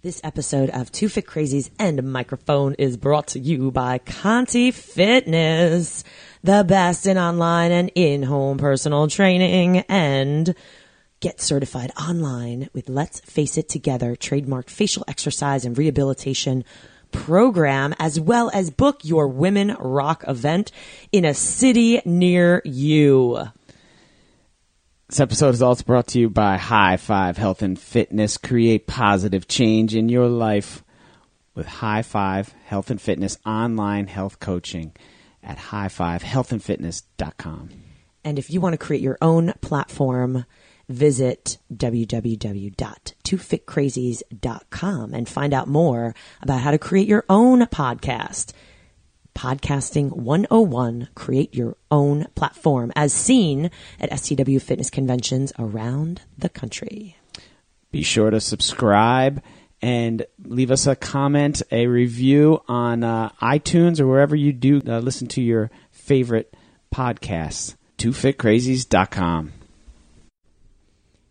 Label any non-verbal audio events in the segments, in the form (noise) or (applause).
This episode of Two Fit Crazies and Microphone is brought to you by Conti Fitness, the best in online and in-home personal training and get certified online with Let's Face It Together trademark facial exercise and rehabilitation program as well as book your Women Rock event in a city near you. This episode is also brought to you by High Five Health and Fitness. Create positive change in your life with High Five Health and Fitness online health coaching at highfivehealthandfitness.com. And if you want to create your own platform, visit www.twofitcrazies.com and find out more about how to create your own podcast. Podcasting 101, create your own platform as seen at SCW fitness conventions around the country. Be sure to subscribe and leave us a comment, a review on uh, iTunes or wherever you do uh, listen to your favorite podcasts. TwoFitCrazies.com.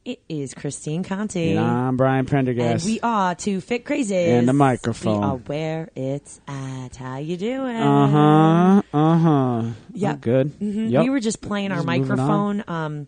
It is Christine Conti. And I'm Brian Prendergast. And we are Two Fit Crazies. And the microphone. We are where it's at. How you doing? Uh huh. Uh huh. Yeah. Good. Mhm. Yep. We were just playing our Just microphone, um,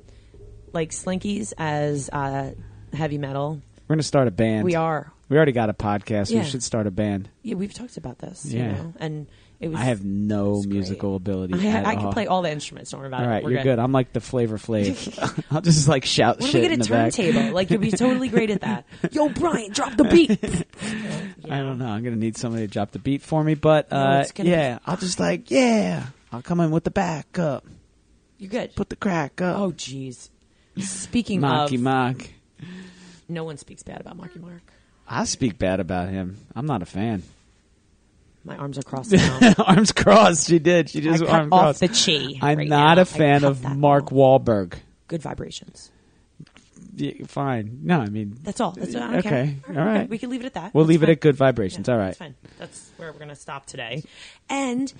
like slinkies as uh, heavy metal. We're gonna start a band. We are. We already got a podcast. Yeah. We should start a band. Yeah, we've talked about this. Yeah. You know? And it was. I have no musical ability. I, I can all. play all the instruments. Don't worry about All it. right, We're you're good. I'm like the Flavor Flav. (laughs) I'll just like shout if shit we in get a turntable? Like you'll be totally great at that. (laughs) Yo, Brian, drop the beat. (laughs) I don't know. I'm gonna need somebody to drop the beat for me, but uh, gonna yeah, I'll just like yeah. I'll come in with the back up, You're good. put the crack up. Oh, jeez. Speaking Mocky of, Mark, no one speaks bad about Marky Mark. I speak bad about him. I'm not a fan. My arms are crossed now. (laughs) arms crossed. She did. She I just cut arms off crossed. the chi. I'm right not now. a fan of Mark off. Wahlberg. Good vibrations. Yeah, fine. No, I mean That's all. That's all. I Okay. care. All right. We can leave it at that. we'll That's leave it at good vibrations. Yeah, All right. That's fine. That's where we're going to stop today. And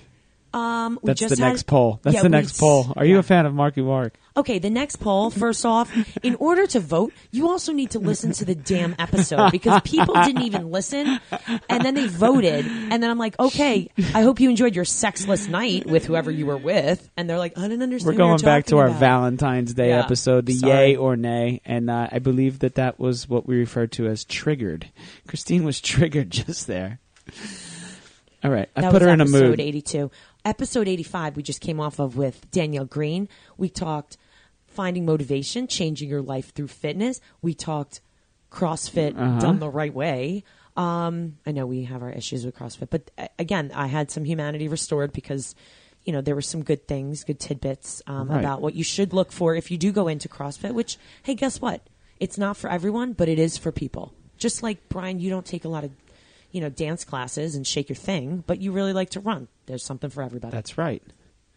um, we That's just the had- next poll. That's Yeah, the next poll. Are you a fan of Marky Mark? Okay, the next poll, first off, in order to vote, you also need to listen to the damn episode because people didn't even listen and then they voted. And then I'm like, okay, I hope you enjoyed your sexless night with whoever you were with. And they're like, I didn't understand We're going back to our about. Valentine's Day Yeah. episode, the Sorry. yay or nay, and uh, I believe that that was what we referred to as triggered. Christine was (laughs) triggered just there. All right, I That put her in a episode mood. 82. Episode 85, we just came off of with Danielle Green. We talked finding motivation, changing your life through fitness. We talked CrossFit Uh-huh. done the right way. Um, I know we have our issues with CrossFit, but uh, again, I had some humanity restored because, you know, there were some good things, good tidbits um, Right. about what you should look for if you do go into CrossFit, which, hey, guess what? It's not for everyone, but it is for people. Just like, Brian, you don't take a lot of you know, dance classes and shake your thing, but you really like to run. There's something for everybody. That's right.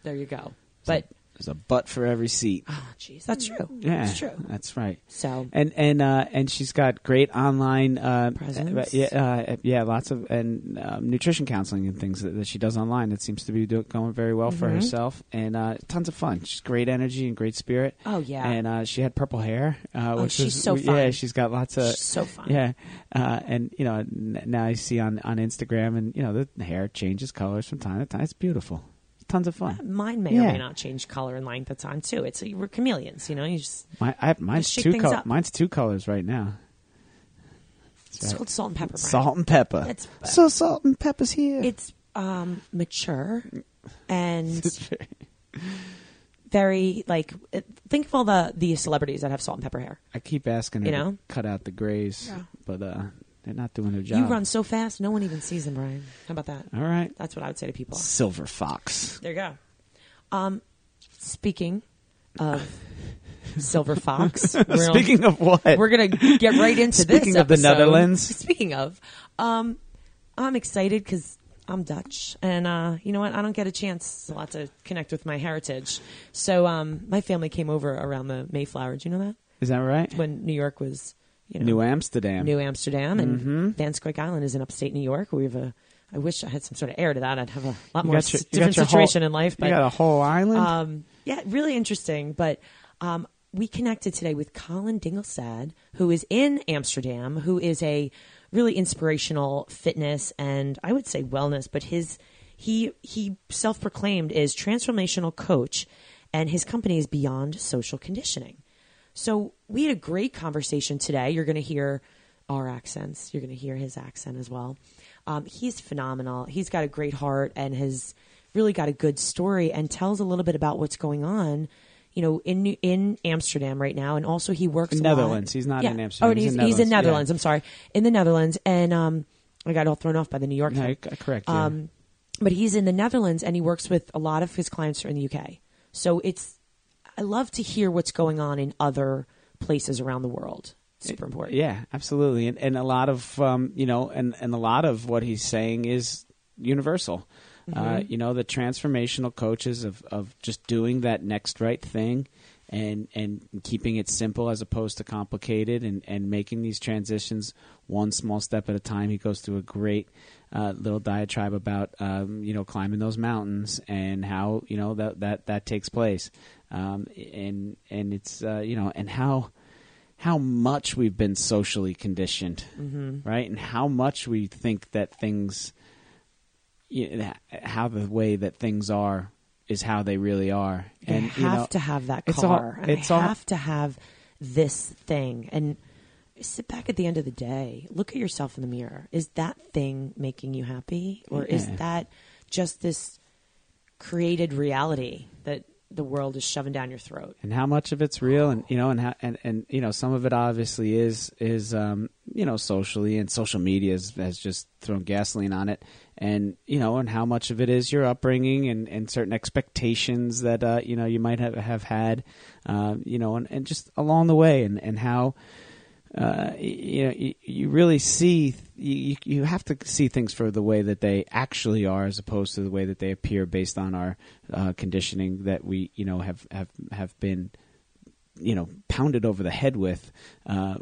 there you go. But There's a butt for every seat. oh, jeez, that's true. Yeah, that's true. That's right. So And and uh, and she's got great online uh, Presence. uh, yeah, uh, yeah, lots of and um, nutrition counseling and things that, that she does online. That seems to be do, going very well for Mhm. herself, and uh, tons of fun. She's great energy and great spirit. oh yeah, And uh, she had purple hair, uh, Oh, which she's is so yeah. She's got lots of She's so fun. yeah, uh, and you know n- now I see on on Instagram, and you know the hair changes colors from time to time. It's beautiful. Tons of fun. Mine may or may not change color and length at time too. It's we're chameleons, you know. You just My, I have, mine's shake two things col- up. Mine's two colors right now. it's called salt and pepper. Brian. Salt and pepper. It's so salt and pepper's here. it's um, mature and (laughs) very like uh, think of all the the celebrities that have salt and pepper hair. I keep asking You to know? cut out the grays, Yeah. but uh, they're not doing their job. You run so fast, no one even sees them, Brian. How about that? All right. That's what I would say to people. Silver fox. There you go. Um, speaking of (laughs) Silver Fox, (laughs) we're, Speaking of what? we're gonna get right into this. Speaking of the episode. Netherlands. (laughs) Speaking of, um, I'm excited because I'm Dutch, and uh, you know what? I don't get a chance a lot to connect with my heritage. So, um, my family came over around the Mayflower. Do you know that Is that right? when New York was, you know, New Amsterdam. New Amsterdam, and Mhm. Van Scoik Island is in upstate New York. We have a. I wish I had some sort of heir to that. I'd have a lot You more your- different situation whole- in life. But you got a whole island. um, yeah, really interesting. But um, we connected today with Colin Dingelstad, who is in Amsterdam, who is a really inspirational fitness and I would say wellness, but his he he self-proclaimed is transformational coach and his company is Beyond Social Conditioning. So we had a great conversation today. You're going to hear our accents. You're going to hear his accent as well. Um, he's phenomenal. He's got a great heart and has really got a good story and tells a little bit about what's going on. You know, in in Amsterdam right now, and also he works lot- Netherlands. He's not Yeah. in Amsterdam. Oh, He's he's, in he's in Netherlands. Netherlands. I'm sorry, in the Netherlands, and um, I got all thrown off by the New York No, thing. correct. Yeah. Um, but he's in the Netherlands and he works with a lot of his clients are in the UK. So it's I love to hear what's going on in other places around the world. Super important. Yeah, absolutely, and and a lot of um, you know, and and a lot of what he's saying is universal. Uh, Mm-hmm. you know, the transformational coaches of of just doing that next right thing, and and keeping it simple as opposed to complicated, and and making these transitions one small step at a time. He goes through a great uh, little diatribe about um, you know climbing those mountains and how you know that that that takes place, um, and and it's uh, you know and how how much we've been socially conditioned, Mm-hmm. right? And how much we think that things, you know, how the way that things are is how they really are. And have you know, to have that it's all- car. it's I all- have to have this thing. And sit back at the end of the day, look at yourself in the mirror. Is that thing making you happy? Or is that just this created reality that the world is shoving down your throat? and how much of it's real, and you know, and how, and and you know, some of it obviously is is um, you know socially, and social media has, has just thrown gasoline on it, and you know, and how much of it is your upbringing and, and certain expectations that uh, you know you might have have had, uh, you know, and, and just along the way, and and how. Uh, you know, you, you really see you you have to see things for the way that they actually are, as opposed to the way that they appear based on our uh, conditioning that we you know have have have been you know pounded over the head with uh,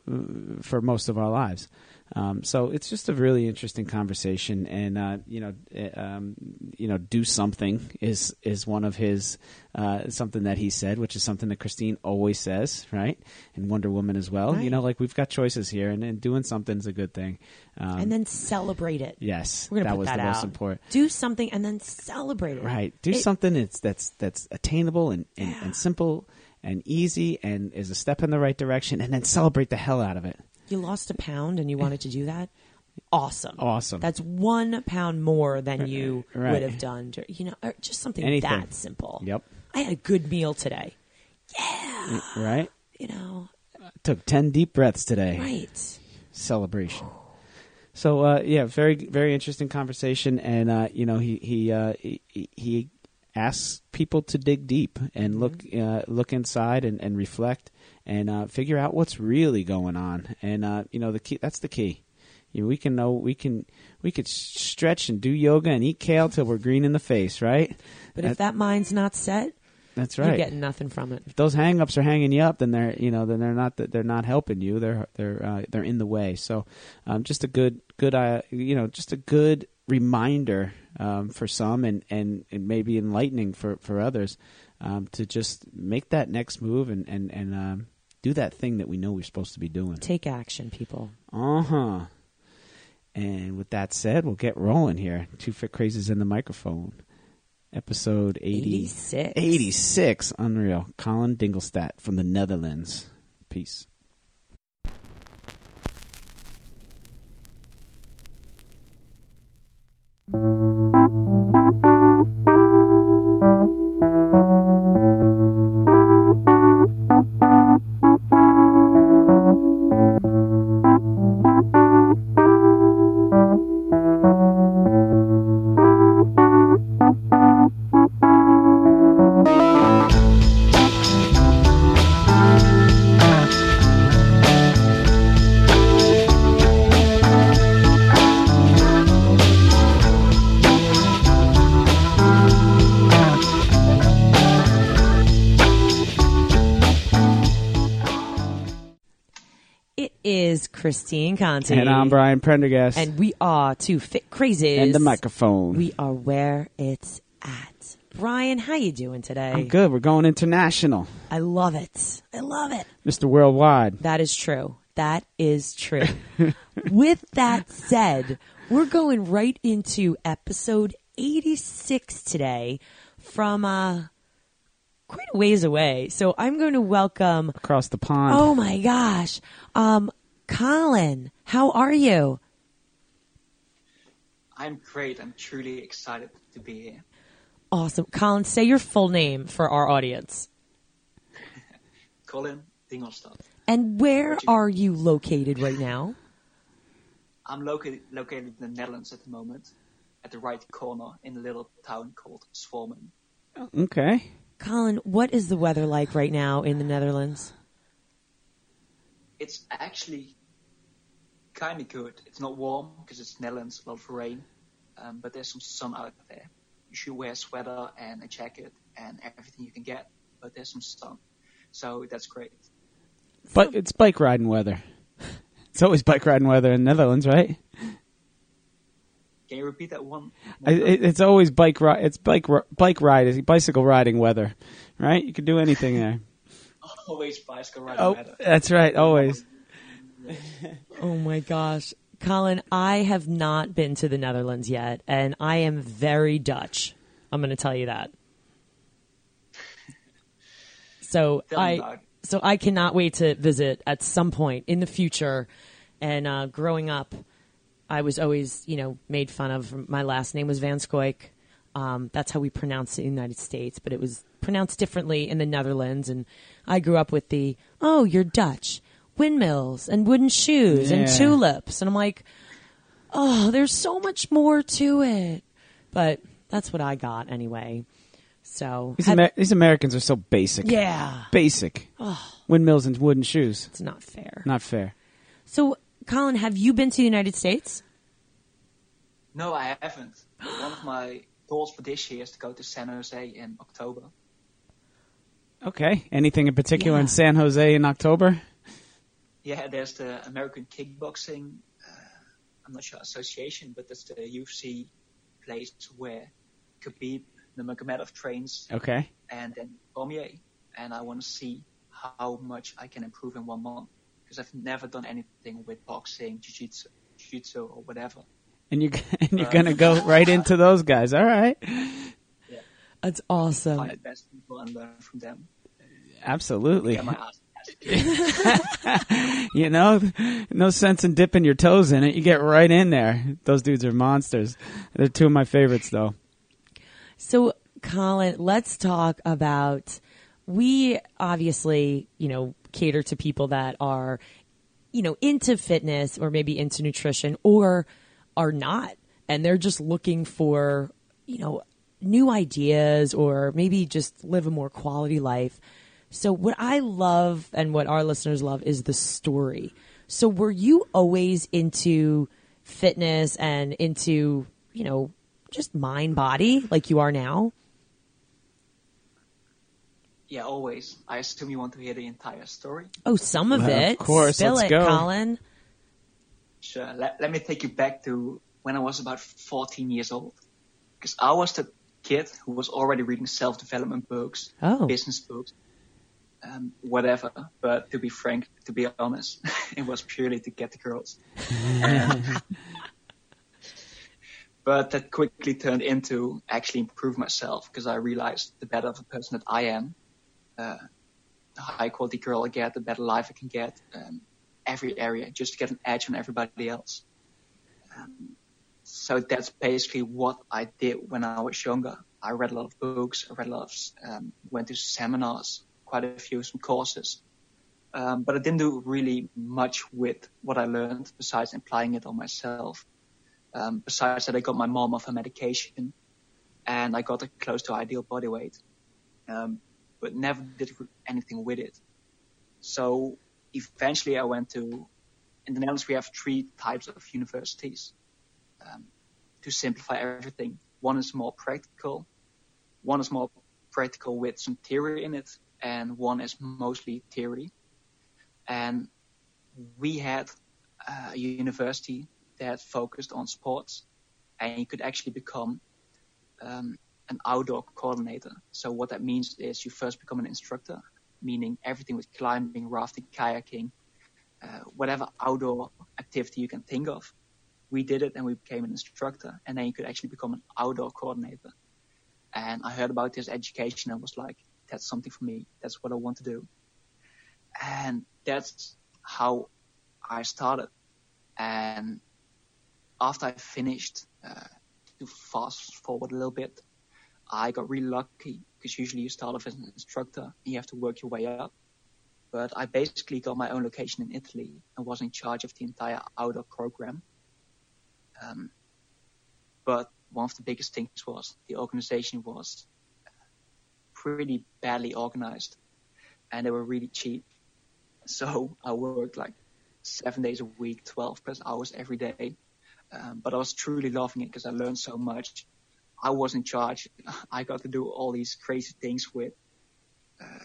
for most of our lives. Um, so it's just a really interesting conversation, and uh, you know, eh, um, you know, do something is is one of his uh, something that he said, which is something that Christine always says, right? And Wonder Woman as well. You know, like we've got choices here, and, and doing something is a good thing. Um, and then celebrate it. yes, We're gonna that put was that the out. most important. Do something and then celebrate it. Right. Do It- something that's that's that's attainable and, and, Yeah. and simple and easy and is a step in the right direction and then celebrate the hell out of it. You lost a pound and you wanted to do that. Awesome. Awesome. That's one pound more than you Right. would have done. dur- You know, or just something Anything. that simple. Yep. I had a good meal today. Yeah. Right? You know, Took 10 deep breaths today. right. Celebration. So uh, yeah, very very interesting conversation and uh, you know he he, uh, he he asks people to dig deep and look uh, look inside and, and reflect and uh, figure out what's really going on. And uh, you know the key that's the key. You know, we can know we can we could stretch and do yoga and eat kale till we're green in the face right? But if that mind's not set, that's right. you're getting nothing from it. if those hang-ups are hanging you up then they're you know then they're not they're not helping you. They're they're uh, they're in the way. So um, just a good good uh, you know just a good reminder um, for some and, and and maybe enlightening for for others um, to just make that next move and and and um, do that thing that we know we're supposed to be doing. Take action, people. uh-huh. And with that said we'll get rolling here. Two fit crazies in the microphone. Episode 80 86. 86 unreal. Colin Dingelstad from the netherlands. Peace Christine Conti. and i'm brian prendergast And we are two fit crazies. and the microphone We are where it's at. Brian, how you doing today? I'm good. We're going international, I love it. I love it. Mr. Worldwide. That is true. That is true. (laughs) With that said, we're going right into episode 86 today from uh quite a ways away. So I'm going to welcome Across the pond. Oh my gosh. Um Colin, how are you? I'm great. I'm truly excited to be here. Awesome. Colin, say your full name for our audience. (laughs) Colin Dingelstad. And where are you located right now? (laughs) I'm located located in the Netherlands at the moment, at the right corner in a little town called Swalmen. Okay. Colin, what is the weather like right now in the Netherlands? It's actually kind of good. It's not warm because it's Netherlands, a lot of rain, um, but there's some sun out there. You should wear a sweater and a jacket and everything you can get, but there's some sun, so that's great. But it's bike riding weather. It's always bike riding weather in Netherlands, right? Can you repeat that one? I, it, it's always bike ride. It's bike ri- bike ride, bicycle riding weather, right? You can do anything there. (laughs) Always bicycle riding Oh, weather. that's right. Always. (laughs) Oh my gosh. Colin, I have not been to the Netherlands yet, and I am very Dutch. I'm going to tell you that. So I so I cannot wait to visit at some point in the future. And uh, growing up, I was always, you know, made fun of. My last name was Van Scoik. Um, that's how we pronounce it in the United States, but it was pronounced differently in the Netherlands. And I grew up with the, oh, you're Dutch, windmills and wooden shoes and tulips. And I'm like, oh, there's so much more to it. But that's what I got anyway. So, These, have- Amer- these Americans are so basic. yeah, Basic. Windmills and wooden shoes. it's not fair. Not fair. So, Colin, have you been to the United States? No, I haven't. (gasps) One of my goals for this year is to go to San Jose in October. Okay. Anything in particular in San Jose in October? Yeah, there's the American Kickboxing, uh, I'm not sure association, but that's the UFC place where Khabib Nurmagomedov trains, Okay. and then Cormier. And I want to see how much I can improve in one month because I've never done anything with boxing, jiu-jitsu, jiu-jitsu or whatever. And you (laughs) and you're gonna go right into (laughs) those guys. All right. Yeah. That's awesome. Find the best people and learn from them. Absolutely. (laughs) You know, no sense in dipping your toes in it. You get right in there. Those dudes are monsters. They're two of my favorites, though. So, Colin, let's talk about. We obviously, you know, cater to people that are, you know, into fitness or maybe into nutrition or are not. And they're just looking for, you know, new ideas or maybe just live a more quality life. So, what I love and what our listeners love is the story. So, were you always into fitness and into, you know, just mind body like you are now? Yeah, always. I assume you want to hear the entire story. Oh, some of Well, of course, Spill let's it, go. Colin. Sure. Let, let me take you back to when I was about 14 years old. Because I was the kid who was already reading self-development books, Oh. business books, um, whatever. But to be frank, to be honest, (laughs) it was purely to get the girls. (laughs) but that quickly turned into actually improve myself because I realized the better of a person that I am, uh, the high quality girl I get, the better life I can get. Um, every area just to get an edge on everybody else. Um, so that's basically what I did when I was younger. I read a lot of books, I read a lot of, um, went to seminars, quite a few, some courses. Um, but I didn't do really much with what I learned besides applying it on myself. Um, besides that, I got my mom off her medication and I got close to ideal body weight. Um, but never did anything with it. So eventually I went to, in the Netherlands we have three types of universities. Um, to simplify everything, one is more practical, one is more practical with some theory in it, and one is mostly theory. And we had uh, a university that focused on sports, and you could actually become um, an outdoor coordinator. So what that means is you first become an instructor, meaning everything with climbing, rafting, kayaking, uh, whatever outdoor activity you can think of. We did it and we became an instructor and then you could actually become an outdoor coordinator. And I heard about this education and was like, that's something for me. That's what I want to do. And that's how I started. And after I finished, uh, to fast forward a little bit, I got really lucky because usually you start off as an instructor and you have to work your way up. But I basically got my own location in Italy and was in charge of the entire outdoor program. Um, but one of the biggest things was the organization was pretty badly organized and they were really cheap. So I worked like seven days a week, 12 plus hours every day. Um, but I was truly loving it because I learned so much. I was in charge. (laughs) I got to do all these crazy things with uh,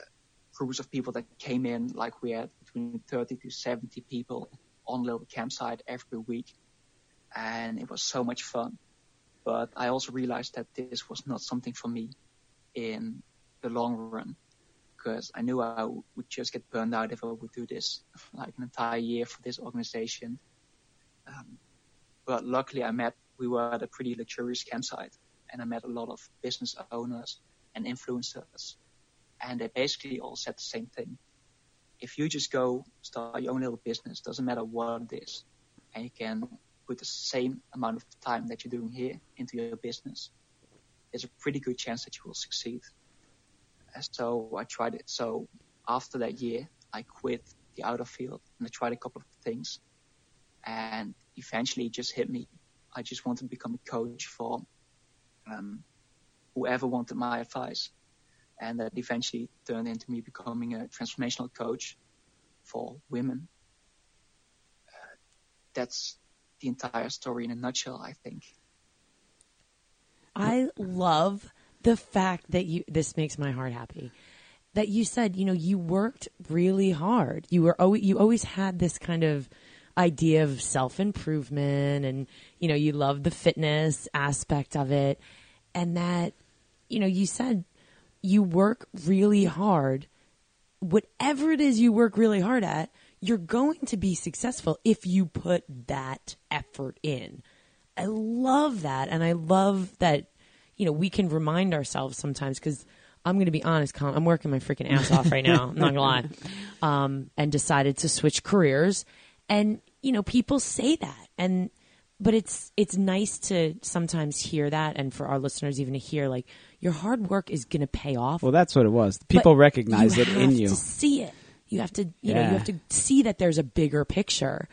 groups of people that came in. Like we had between 30 to 70 people on little campsite every week. And it was so much fun. But I also realized that this was not something for me in the long run because I knew I would just get burned out if I would do this (laughs) like an entire year for this organization. Um, but luckily I met, we were at a pretty luxurious campsite and I met a lot of business owners and influencers and they basically all said the same thing. If you just go start your own little business, doesn't matter what it is, and you can put the same amount of time that you're doing here into your business, there's a pretty good chance that you will succeed. So I tried it. So after that year, I quit the outer field and I tried a couple of things and eventually it just hit me. I just wanted to become a coach for um, whoever wanted my advice. And that eventually turned into me becoming a transformational coach for women. Uh, that's the entire story in a nutshell, I think. I love the fact that you, this makes my heart happy. That you said, you know, you worked really hard. You were always, you always had this kind of idea of self improvement and, you know, you love the fitness aspect of it. And that, you know, you said you work really hard. Whatever it is you work really hard at, you're going to be successful if you put that effort in. I love that. And I love that, you know, we can remind ourselves sometimes because I'm going to be honest, I'm working my freaking ass off right now. I'm not going to lie. (laughs) Um, and decided to switch careers. And, you know, people say that. And, but it's, it's nice to sometimes hear that. And for our listeners, even to hear like your hard work is going to pay off. Well, that's what it was. People But recognize it in have you. To see it, you have to, you know, Yeah. you have to see that there's a bigger picture,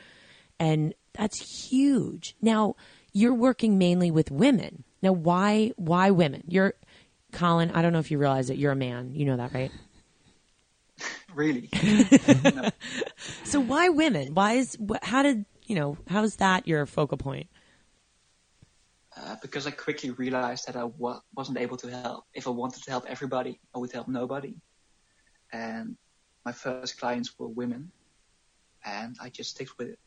and that's huge. Now you're working mainly with women. Now, why, why women? You're, Colin. I don't know if you realize that you're a man. You know that, right? (laughs) Really. (laughs) So why women? Why is how did you know? How's that your focal point? uh, because I quickly realized that I wa- wasn't able to help. If I wanted to help everybody, I would help nobody. And my first clients were women, and I just stick with it.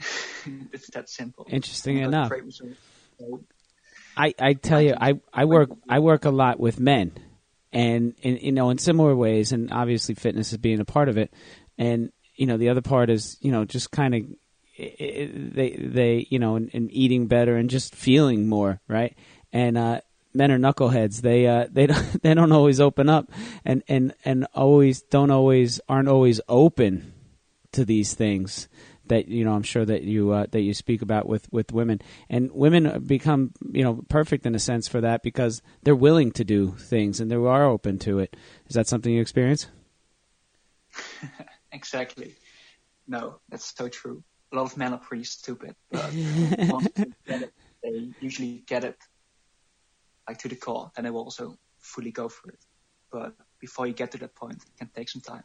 (laughs) it's that simple. Interesting enough. So, I, I tell you, I, I work I work a lot with men, and, and you know in similar ways, and obviously fitness is being a part of it, and you know the other part is you know just kind of they they you know and, and eating better and just feeling more right, and uh, men are knuckleheads. They uh, they don't (laughs) they don't always open up, and and and always don't always aren't always open to these things that you know I'm sure that you uh, that you speak about with with women and women become you know perfect in a sense for that because they're willing to do things and they are open to it. Is that something you experience? (laughs) exactly. No, that's so true. A lot of men are pretty stupid, but (laughs) once they get it, they usually get it like to the core, and they will also fully go for it. But before you get to that point, it can take some time.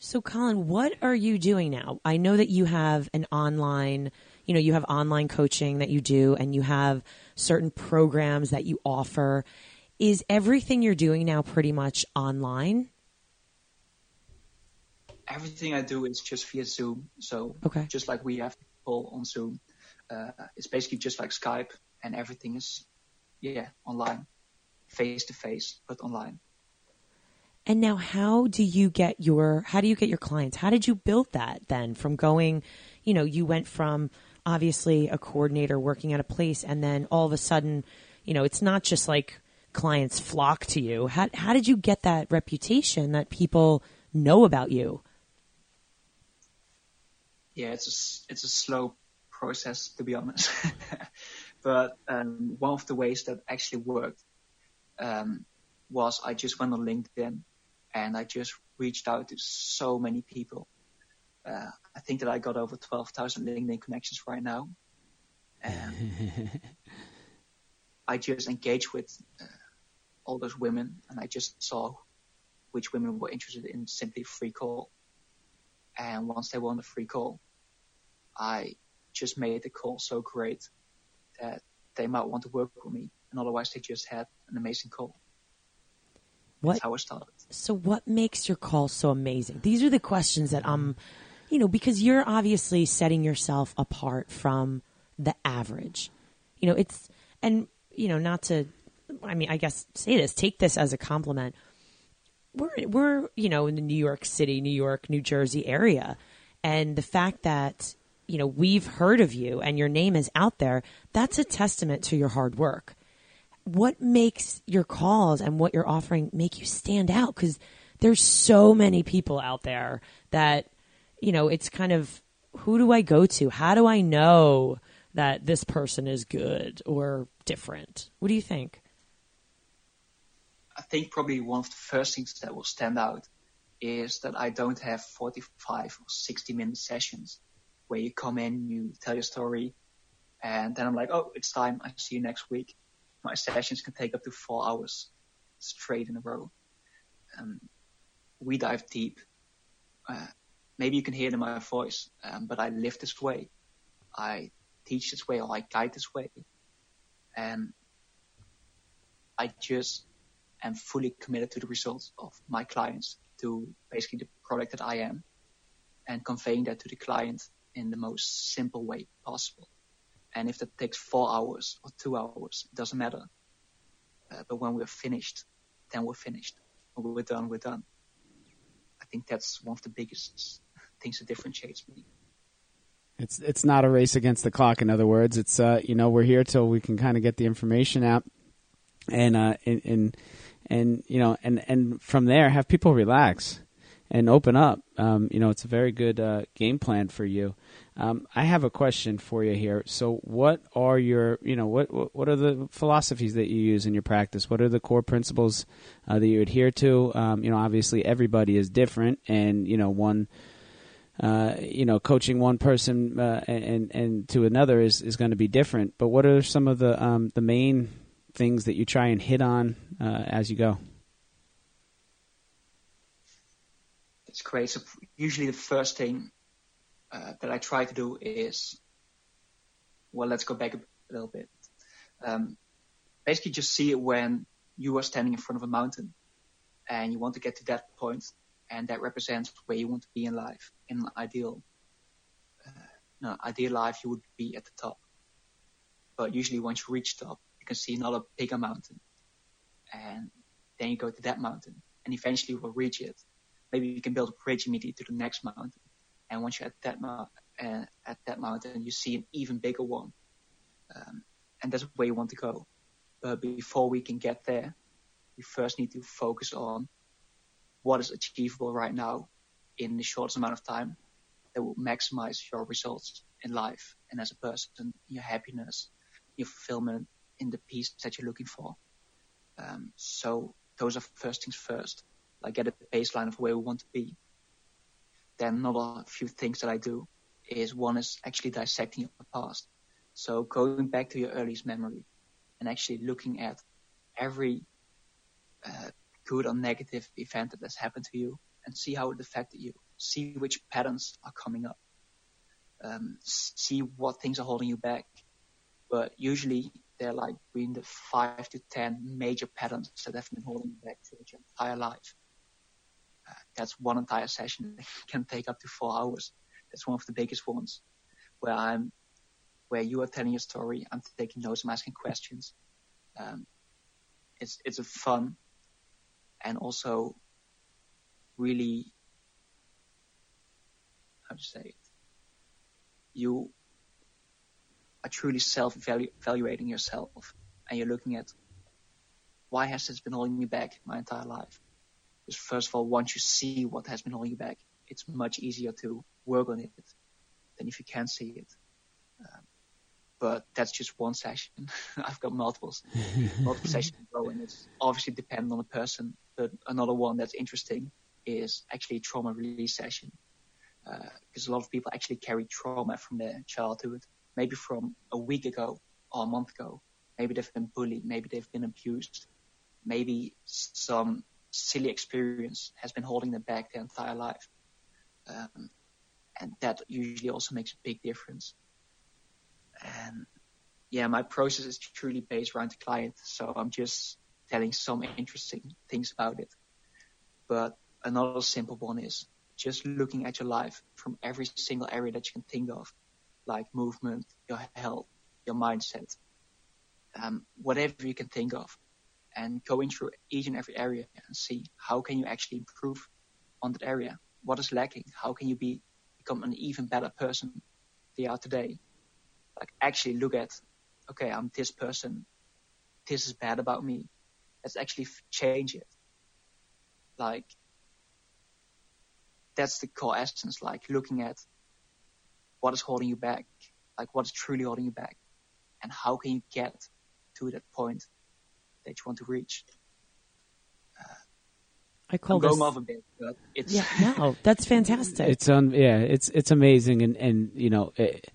So, Colin, what are you doing now? I know that you have an online, you know, you have online coaching that you do, and you have certain programs that you offer. Is everything you're doing now pretty much online? everything I do is just via Zoom. So Okay. just like we have people on Zoom, uh, it's basically just like Skype, and everything is yeah, online, face to face, but online. And now how do you get your how do you get your clients? How did you build that then from going, you know, you went from obviously a coordinator working at a place and then all of a sudden, you know, it's not just like clients flock to you. How how did you get that reputation that people know about you? Yeah, it's a, it's a slow process to be honest. (laughs) but um, one of the ways that actually worked um, was I just went on LinkedIn and I just reached out to so many people. Uh, I think that I got over 12,000 LinkedIn connections right now. And (laughs) I just engaged with uh, all those women and I just saw which women were interested in simply free call. And once they won the free call, I just made the call so great that they might want to work with me. And otherwise they just had an amazing call. What, That's how it started. So what makes your call so amazing? These are the questions that I'm, you know, because you're obviously setting yourself apart from the average. You know, it's, and, you know, not to, I mean, I guess say this, take this as a compliment. We're, we're, you know, in the New York City, New York, New Jersey area. And the fact that, you know, we've heard of you and your name is out there, that's a testament to your hard work what makes your calls and what you're offering make you stand out? Because there's so many people out there that, you know, it's kind of who do I go to? How do I know that this person is good or different? What do you think? I think probably one of the first things that will stand out is that I don't have 45 or 60 minute sessions where you come in, you tell your story, and then I'm like, oh, it's time. I see you next week my sessions can take up to four hours straight in a row. Um, we dive deep. Uh, maybe you can hear it in my voice, um, but I live this way. I teach this way or I guide this way. And I just am fully committed to the results of my clients, to basically the product that I am, and conveying that to the client in the most simple way possible. And if that takes four hours or two hours, it doesn't matter. Uh, but when we're finished, then we're finished. When we're done, we're done. I think that's one of the biggest things that differentiates me. It's it's not a race against the clock. In other words, it's uh, you know we're here till we can kind of get the information out, and uh, and, and and you know and and from there have people relax and open up. Um, you know, it's a very good uh, game plan for you. Um, I have a question for you here. So, what are your, you know, what what are the philosophies that you use in your practice? What are the core principles uh, that you adhere to? Um, you know, obviously everybody is different, and you know, one, uh, you know, coaching one person uh, and and to another is is going to be different. But what are some of the um, the main things that you try and hit on uh, as you go? It's great. So usually the first thing uh, that I try to do is, well, let's go back a little bit. Um, basically, just see it when you are standing in front of a mountain and you want to get to that point, and that represents where you want to be in life. In an ideal, uh, no, ideal life, you would be at the top. But usually, once you reach top, you can see another bigger mountain, and then you go to that mountain, and eventually you will reach it. Maybe you can build a bridge immediately to the next mountain and once you're at that mo- uh, at that mountain, you see an even bigger one, um, and that's where you want to go. But before we can get there, we first need to focus on what is achievable right now in the shortest amount of time that will maximize your results in life and as a person, your happiness, your fulfillment in the peace that you're looking for. Um, so those are first things first. Like get a baseline of where we want to be then another few things that I do is one is actually dissecting your past. So going back to your earliest memory and actually looking at every uh, good or negative event that has happened to you and see how it affected you. See which patterns are coming up. Um, see what things are holding you back. But usually they're like between the five to ten major patterns that have been holding you back throughout your entire life that's one entire session (laughs) that can take up to four hours. That's one of the biggest ones where I'm, where you are telling your story, I'm taking notes, I'm asking questions. Um, it's it's a fun and also really how to say it. You are truly self-evaluating yourself, and you're looking at why has this been holding me back my entire life? Because first of all, once you see what has been holding you back, it's much easier to work on it than if you can't see it. Um, but that's just one session. (laughs) I've got multiples, (laughs) multiple sessions going. It's obviously dependent on the person. But another one that's interesting is actually a trauma release session. Because uh, a lot of people actually carry trauma from their childhood, maybe from a week ago or a month ago. Maybe they've been bullied. Maybe they've been abused. Maybe some silly experience has been holding them back their entire life. Um, and that usually also makes a big difference. And yeah, my process is truly based around the client. So I'm just telling some interesting things about it. But another simple one is just looking at your life from every single area that you can think of, like movement, your health, your mindset, um, whatever you can think of, and going through each and every area and see how can you actually improve on that area. What is lacking? How can you be become an even better person than you are today? Like actually look at, okay, I'm this person. This is bad about me. Let's actually change it. Like that's the core essence. Like looking at what is holding you back, like what is truly holding you back, and how can you get to that point that you want to reach. I call I'm this. going off bit, it's Yeah, no, that's (laughs) fantastic. It's um yeah, it's it's amazing and and you know, it,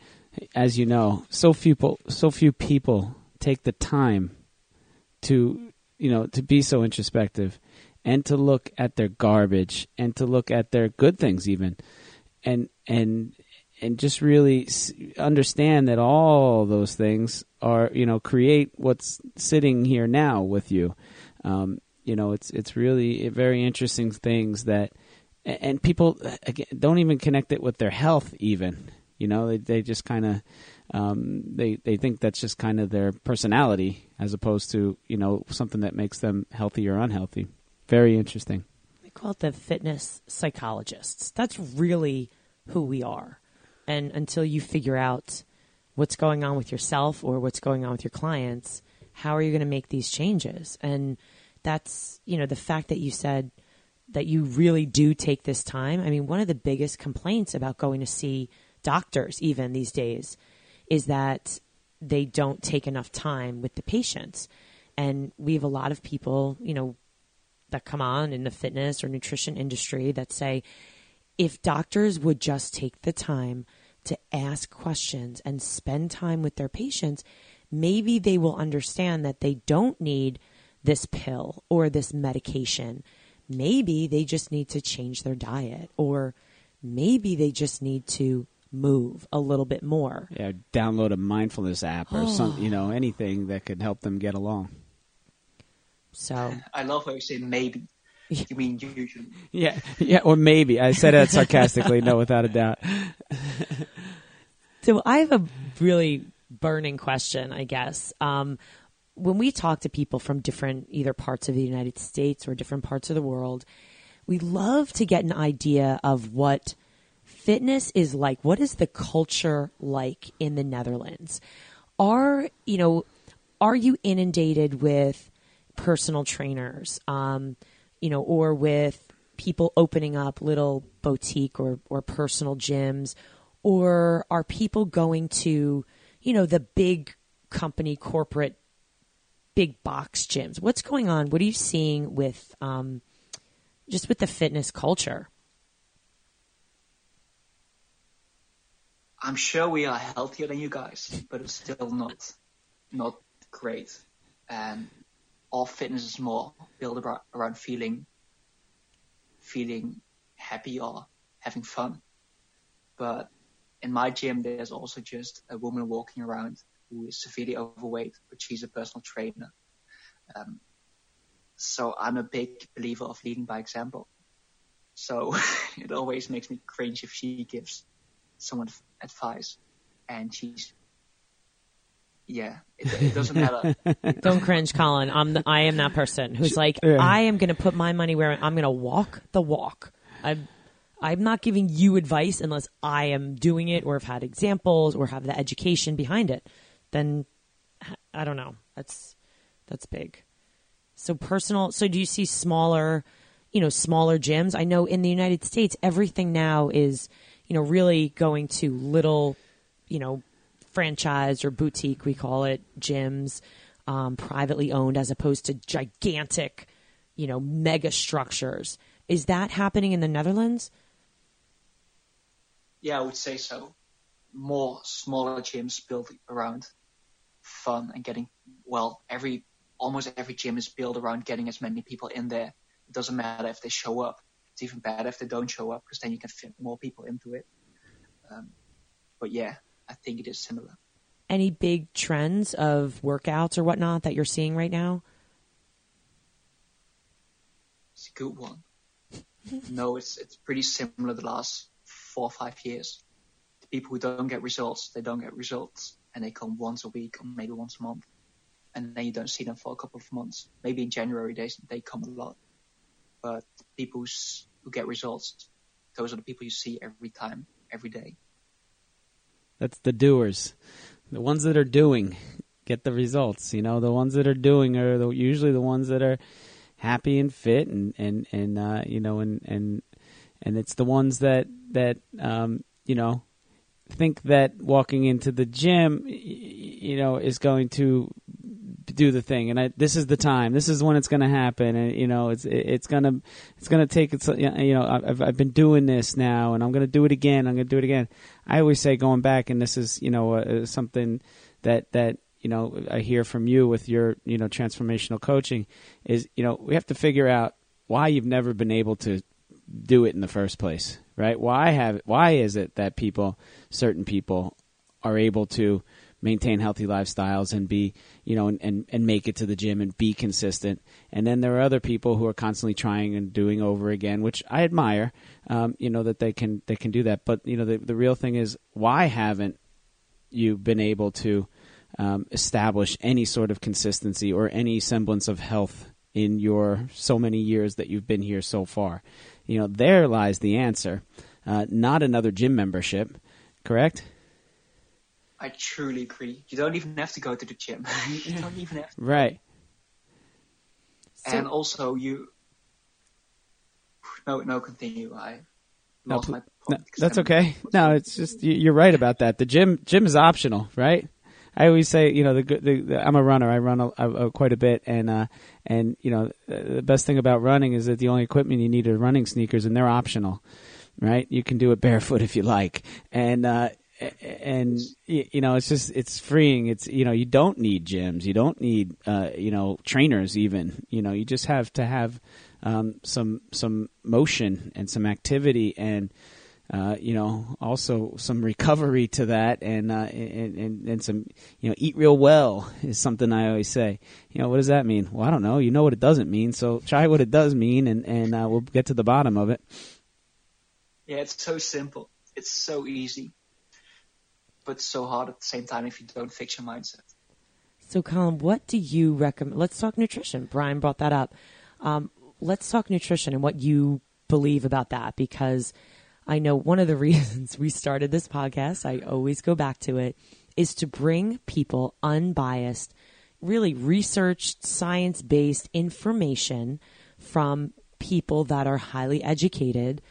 as you know, so few people so few people take the time to you know to be so introspective and to look at their garbage and to look at their good things even and and and just really understand that all those things are you know create what's sitting here now with you um, you know it's it's really very interesting things that and people again don't even connect it with their health even you know they they just kind of um, they they think that's just kind of their personality as opposed to you know something that makes them healthy or unhealthy very interesting they call it the fitness psychologists. That's really who we are. And until you figure out what's going on with yourself or what's going on with your clients, how are you going to make these changes? And that's, you know, the fact that you said that you really do take this time. I mean, one of the biggest complaints about going to see doctors, even these days, is that they don't take enough time with the patients. And we have a lot of people, you know, that come on in the fitness or nutrition industry that say if doctors would just take the time to ask questions and spend time with their patients, maybe they will understand that they don't need this pill or this medication. Maybe they just need to change their diet or maybe they just need to move a little bit more. yeah download a mindfulness app or some (sighs) you know anything that could help them get along So, I love how you say maybe. (laughs) You mean usually. Yeah, yeah, or maybe I said that sarcastically. no, without a doubt. So I have a really burning question, I guess. Um, when we talk to people from different either parts of the United States or different parts of the world, we love to get an idea of what fitness is like. What is the culture like in the Netherlands? Are you know? Are you inundated with personal trainers? Um, you know, or with people opening up little boutique or, or personal gyms, or are people going to, you know, the big company corporate big box gyms? What's going on? What are you seeing with um, just with the fitness culture? I'm sure we are healthier than you guys, but it's still not not great. And all fitness is more built around, feeling feeling happy or having fun. But in my gym, there's also just a woman walking around who is severely overweight, but she's a personal trainer. Um, so I'm a big believer of leading by example. So (laughs) it always makes me cringe if she gives someone advice and she's yeah, it, it doesn't matter. (laughs) Don't cringe, Colin. I'm the, I am that person who's like, Yeah. I am going to put my money where I'm going to walk the walk. I'm, I'm not giving you advice unless I am doing it or have had examples or have the education behind it. Then I don't know. That's that's big. So personal. So do you see smaller, you know, smaller gyms? I know in the United States, everything now is, you know, really going to little, you know, franchise or boutique, we call it, gyms, um, privately owned as opposed to gigantic, you know, mega structures. Is that happening in the Netherlands? yeah, I would say so. More smaller gyms built around fun and getting well. Every almost every gym is built around getting as many people in there. It doesn't matter if they show up. It's even better if they don't show up because then you can fit more people into it. Um, but yeah, I think it is similar. Any big trends of workouts or whatnot that you're seeing right now? It's a good one. (laughs) no, it's it's pretty similar the last four or five years. The people who don't get results, they don't get results, and they come once a week or maybe once a month, and then you don't see them for a couple of months. Maybe in January they they come a lot, but people who get results, those are the people you see every time, every day. That's the doers. The ones that are doing get the results. You know, the ones that are doing are the, usually the ones that are happy and fit, and and and uh, you know, and and and it's the ones that that um, you know think that walking into the gym, you know, is going to do the thing. And I, this is the time. This is when it's going to happen. And you know it's it, it's going to it's going to take it's you know I've I've been doing this now and I'm going to do it again. I'm going to do it again. I always say going back and this is you know uh, something that that you know I hear from you with your you know transformational coaching is you know we have to figure out why you've never been able to do it in the first place right? Why have why is it that people certain people are able to maintain healthy lifestyles and be you know and, and, and make it to the gym and be consistent. And then there are other people who are constantly trying and doing over again which i admire um, you know that they can they can do that. But you know the, the real thing is why haven't you been able to um, establish any sort of consistency or any semblance of health in your so many years that you've been here so far? You know there lies the answer. Uh, not another gym membership correct I truly agree. You don't even have to go to the gym. (laughs) you don't even have to. right So- and also you. No, no, continue. I No, lost pl- my No, that's I'm- okay. (laughs) No, it's just you- you're right about that. The gym gym is optional, right? I always say, you know, the, good- the, the I'm a runner. I run a, a, a quite a bit, and uh, and you know, the best thing about running is that the only equipment you need are running sneakers, and they're optional, right? You can do it barefoot if you like, and uh, and you know, it's just it's freeing. It's you know, you don't need gyms, you don't need uh, you know trainers even. You know, you just have to have um, some some motion and some activity and uh, you know, also some recovery to that, and, uh, and and and some, you know, eat real well is something I always say. You know, what does that mean? Well, I don't know. You know what it doesn't mean, so try what it does mean, and and uh, we'll get to the bottom of it. Yeah, it's so simple. It's so easy, but so hard at the same time if you don't fix your mindset. So, Colin, what do you recommend? Let's talk nutrition. Brian brought that up. Um, let's talk nutrition and what you believe about that because I know one of the (laughs) reasons we started this podcast, I always go back to it, is to bring people unbiased, really researched, science based information from people that are highly educated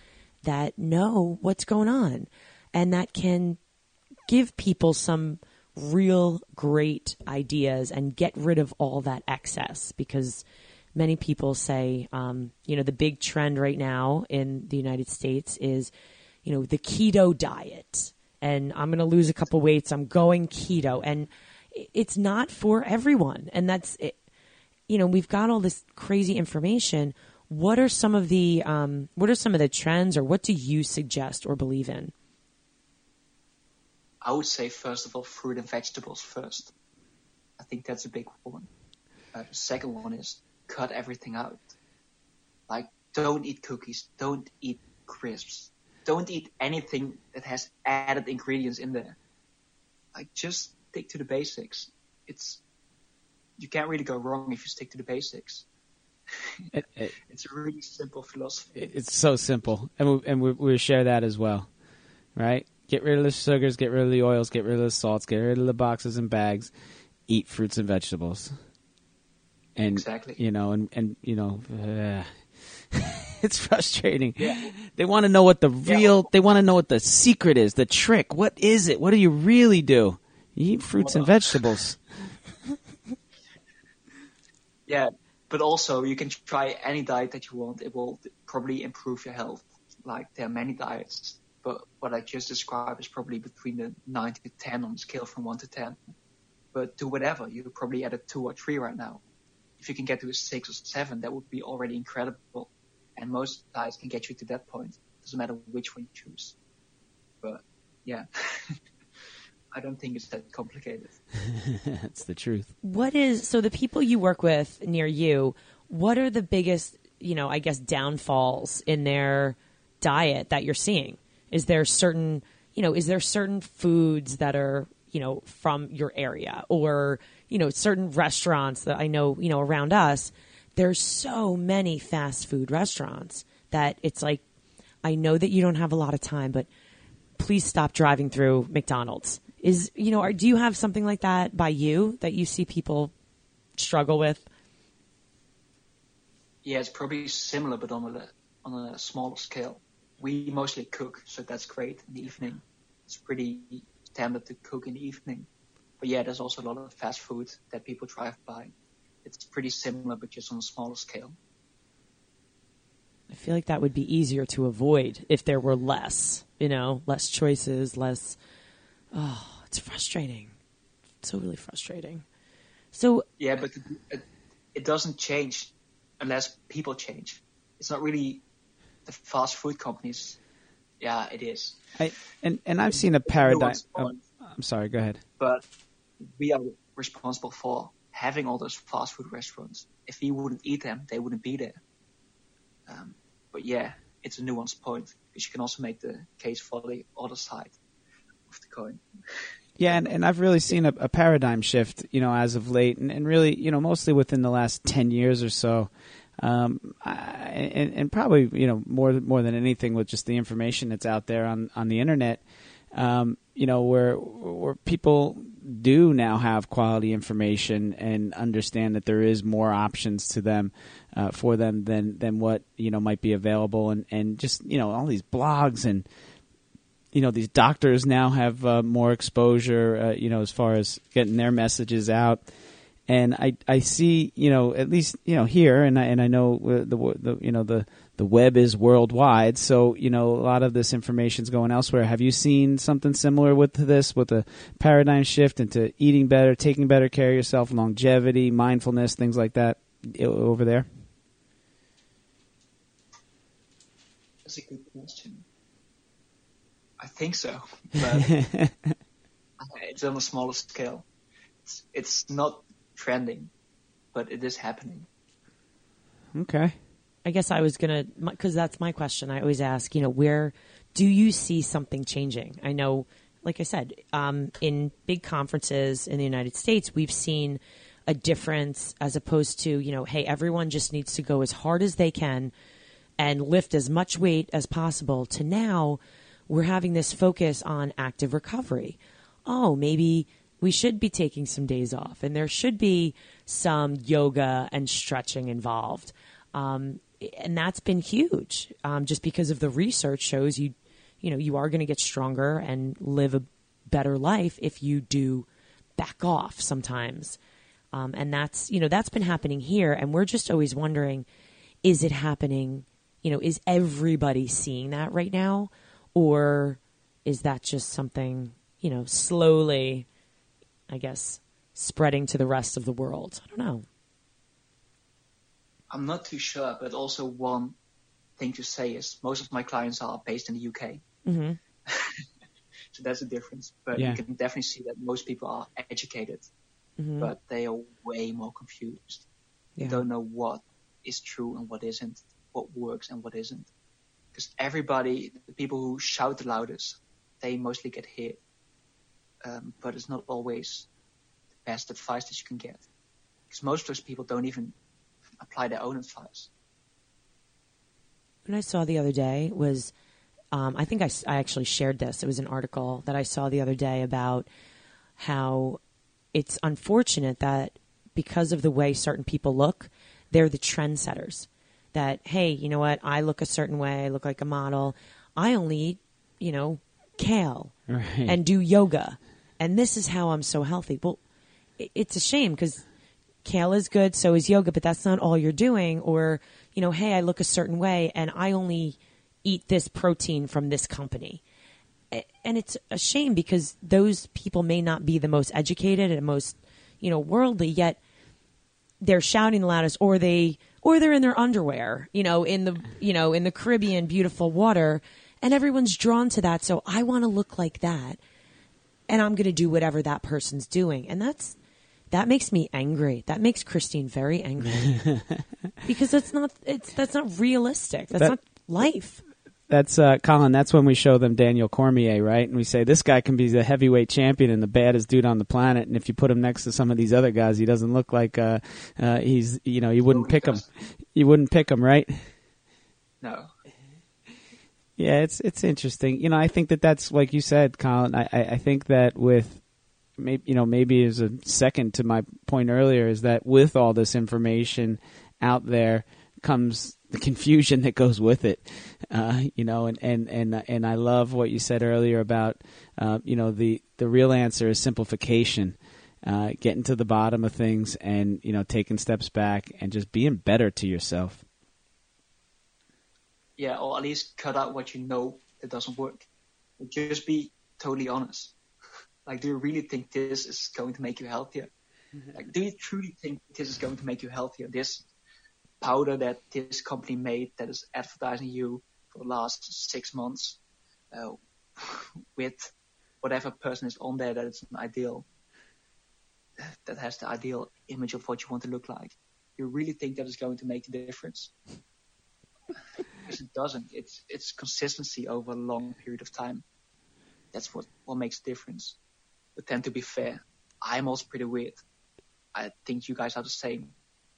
that know what's going on and that can give people some real great ideas and get rid of all that excess because many people say, um, you know, the big trend right now in the United States is, you know, the keto diet. And I'm going to lose a couple weights. I'm going keto. And it's not for everyone. And that's, it, you know, we've got all this crazy information. What are some of the, um, what are some of the trends or what do you suggest or believe in? I would say first of all, fruit and vegetables first. I think that's a big one. Uh, the second one is cut everything out. Like, don't eat cookies, don't eat crisps, don't eat anything that has added ingredients in there. Like, just stick to the basics. it's you can't really go wrong if you stick to the basics. It, (laughs) it, It's a really simple philosophy. it's so simple, and we, and we, we share that as well, right? Get rid of the sugars, get rid of the oils, get rid of the salts, get rid of the boxes and bags. Eat fruits and vegetables, and Exactly. you know, and and you know, uh, (laughs) it's frustrating. Yeah. They want to know what the Yeah. real. They want to know what the secret is, the trick. What is it? What do you really do? You eat fruits and (laughs) vegetables. Yeah, but also you can try any diet that you want. It will probably improve your health. Like there are many diets, but what I just described is probably between the 9 to 10 on a scale from 1 to 10. But do whatever. You're probably at a 2 or 3 right now. If you can get to a 6 or 7, that would be already incredible. And most diets can get you to that point. Doesn't matter which one you choose. But yeah, (laughs) I don't think it's that complicated. (laughs) That's the truth. What is so the people you work with near you? What are the biggest, you know, I guess downfalls in their diet that you're seeing? Is there certain, you know, is there certain foods that are, you know, from your area or, you know, certain restaurants that I know, you know, around us, there's so many fast food restaurants that it's like I know that you don't have a lot of time, but please stop driving through McDonald's. Is you know, are, do you have something like that by you that you see people struggle with? Yeah, it's probably similar, but on a on a smaller scale. We mostly cook, so that's great in the evening. It's pretty standard to cook in the evening. But yeah, there's also a lot of fast food that people drive by. It's pretty similar, but just on a smaller scale. I feel like that would be easier to avoid if there were less, you know, less choices, less. Oh, it's frustrating. It's so really frustrating. So Yeah, but it, it, it doesn't change unless people change. It's not really the fast food companies. Yeah, it is. I, and and I've seen a paradigm. oh. I'm sorry. Go ahead. but we are responsible for having all those fast food restaurants. If we wouldn't eat them, they wouldn't be there. Um, but yeah, it's a nuanced point because you can also make the case for the other side of the coin. Yeah, and, and I've really seen a, a paradigm shift, you know, as of late, and, and really, you know, mostly within the last ten years or so, um, and, and probably, you know, more more than anything with just the information that's out there on on the internet, um, you know, where where people do now have quality information and understand that there is more options to them uh, for them than than what you know might be available, and and just you know all these blogs and you know these doctors now have uh, more exposure uh, you know as far as getting their messages out and I, I see you know at least you know here and I, and I know uh, the, the you know the the web is worldwide so you know a lot of this information is going elsewhere have you seen something similar with this with a paradigm shift into eating better taking better care of yourself longevity mindfulness things like that over there That's a good question. I think so, but (laughs) it's on a smaller scale. It's, it's not trending, but it is happening. okay I guess I was gonna because that's my question. I always ask, you know, where do you see something changing? I know, like I said, um, in big conferences in the United States, we've seen a difference as opposed to, you know, hey, everyone just needs to go as hard as they can and lift as much weight as possible. To now, we're having this focus on active recovery. Oh, maybe we should be taking some days off, and there should be some yoga and stretching involved. Um, and that's been huge, um, just because of the research shows you, you know, you are going to get stronger and live a better life if you do back off sometimes. Um, and that's, you know, that's been happening here. And we're just always wondering, is it happening? You know, is everybody seeing that right now? Or is that just something, you know, slowly, I guess, spreading to the rest of the world? I don't know. I'm not too sure, but also one thing to say is most of my clients are based in the UK. hmm (laughs) So that's a difference. But Yeah. you can definitely see that most people are educated, hmm but they are way more confused. Yeah. They don't know what is true and what isn't, what works and what isn't. Because everybody, the people who shout the loudest, they mostly get hit. Um, but it's not always the best advice that you can get. Because most of those people don't even apply their own advice. What I saw the other day was, um, I think I actually shared this. It was an article that I saw the other day about how it's unfortunate that because of the way certain people look, they're the trendsetters. That, hey, you know what? I look a certain way, I look like a model. I only eat, you know, kale Right. and do yoga. And this is how I'm so healthy. Well, it's a shame because kale is good, so is yoga, but that's not all you're doing. Or, you know, hey, I look a certain way and I only eat this protein from this company. And it's a shame because those people may not be the most educated and most, you know, worldly, yet they're shouting the loudest or they or they're in their underwear, you know, in the you know, in the Caribbean beautiful water and everyone's drawn to that. So I want to look like that and I'm going to do whatever that person's doing. And that's that makes me angry. That makes Christine very angry. (laughs) because that's not it's that's not realistic. That's That- not life. That's uh, Colin. That's when we show them Daniel Cormier, right? And we say this guy can be the heavyweight champion and the baddest dude on the planet. And if you put him next to some of these other guys, he doesn't look like uh, uh, he's. You know, you wouldn't pick him. You wouldn't pick him, right? No. Yeah, it's it's interesting. You know, I think that that's like you said, Colin. I, I, think that with maybe you know maybe as a second to my point earlier is that with all this information out there comes the confusion that goes with it. Uh, you know, and and and and I love what you said earlier about uh, you know the the real answer is simplification. Uh, getting to the bottom of things and you know taking steps back and just being better to yourself. Yeah, or at least cut out what you know that doesn't work. Just be totally honest. Like, do you really think this is going to make you healthier? Like, do you truly think this is going to make you healthier? This powder that this company made that is advertising you for the last six months, uh, with whatever person is on there that it's an ideal, that has the ideal image of what you want to look like. Do you really think that is going to make the difference? It doesn't. It's it's consistency over a long period of time. That's what what makes a difference. But then to be fair, I'm also pretty weird. I think you guys are the same.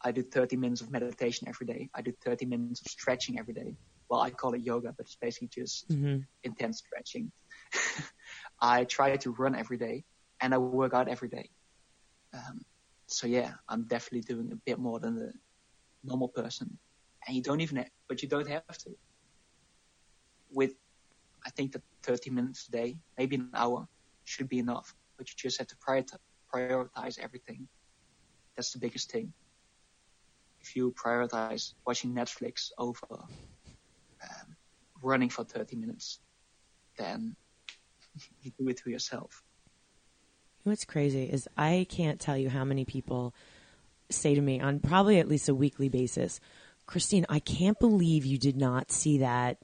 I do 30 minutes of meditation every day. I do 30 minutes of stretching every day. Well, I call it yoga, but it's basically just intense stretching. (laughs) I try to run every day and I work out every day. Um, so yeah, I'm definitely doing a bit more than the normal person. And you don't even, ha- but you don't have to. With, I think that 30 minutes a day, maybe an hour, should be enough. But you just have to prioritize, prioritize everything. That's the biggest thing. If you prioritize watching Netflix over um, running for 30 minutes, then (laughs) you do it to yourself. What's crazy is I can't tell you how many people say to me on probably at least a weekly basis, Christine, I can't believe you did not see that,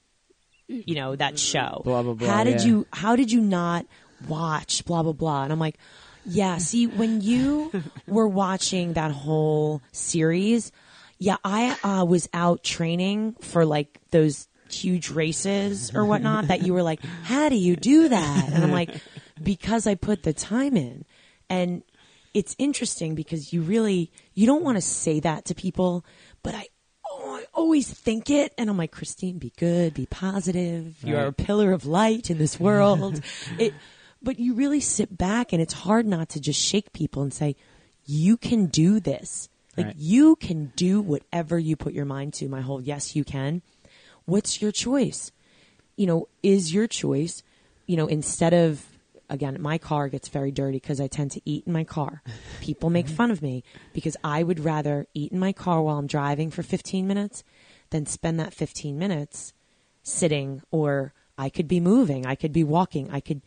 you know, that show. Blah, blah, blah, How did yeah. you, how did you not watch blah, blah, blah? And I'm like, yeah, see, when you (laughs) were watching that whole series, yeah, I uh, was out training for like those huge races or whatnot that you were like, how do you do that? And I'm like, because I put the time in. And it's interesting because you really, you don't want to say that to people, but I, I always think it. And I'm like, Christine, be good, be positive. You are a pillar of light in this world. (laughs) it, but you really sit back and it's hard not to just shake people and say, you can do this. Like Right. you can do whatever you put your mind to. My whole yes, you can. What's your choice? You know, is your choice, you know, instead of again, my car gets very dirty because I tend to eat in my car. People make fun of me because I would rather eat in my car while I'm driving for 15 minutes than spend that 15 minutes sitting or I could be moving, I could be walking, I could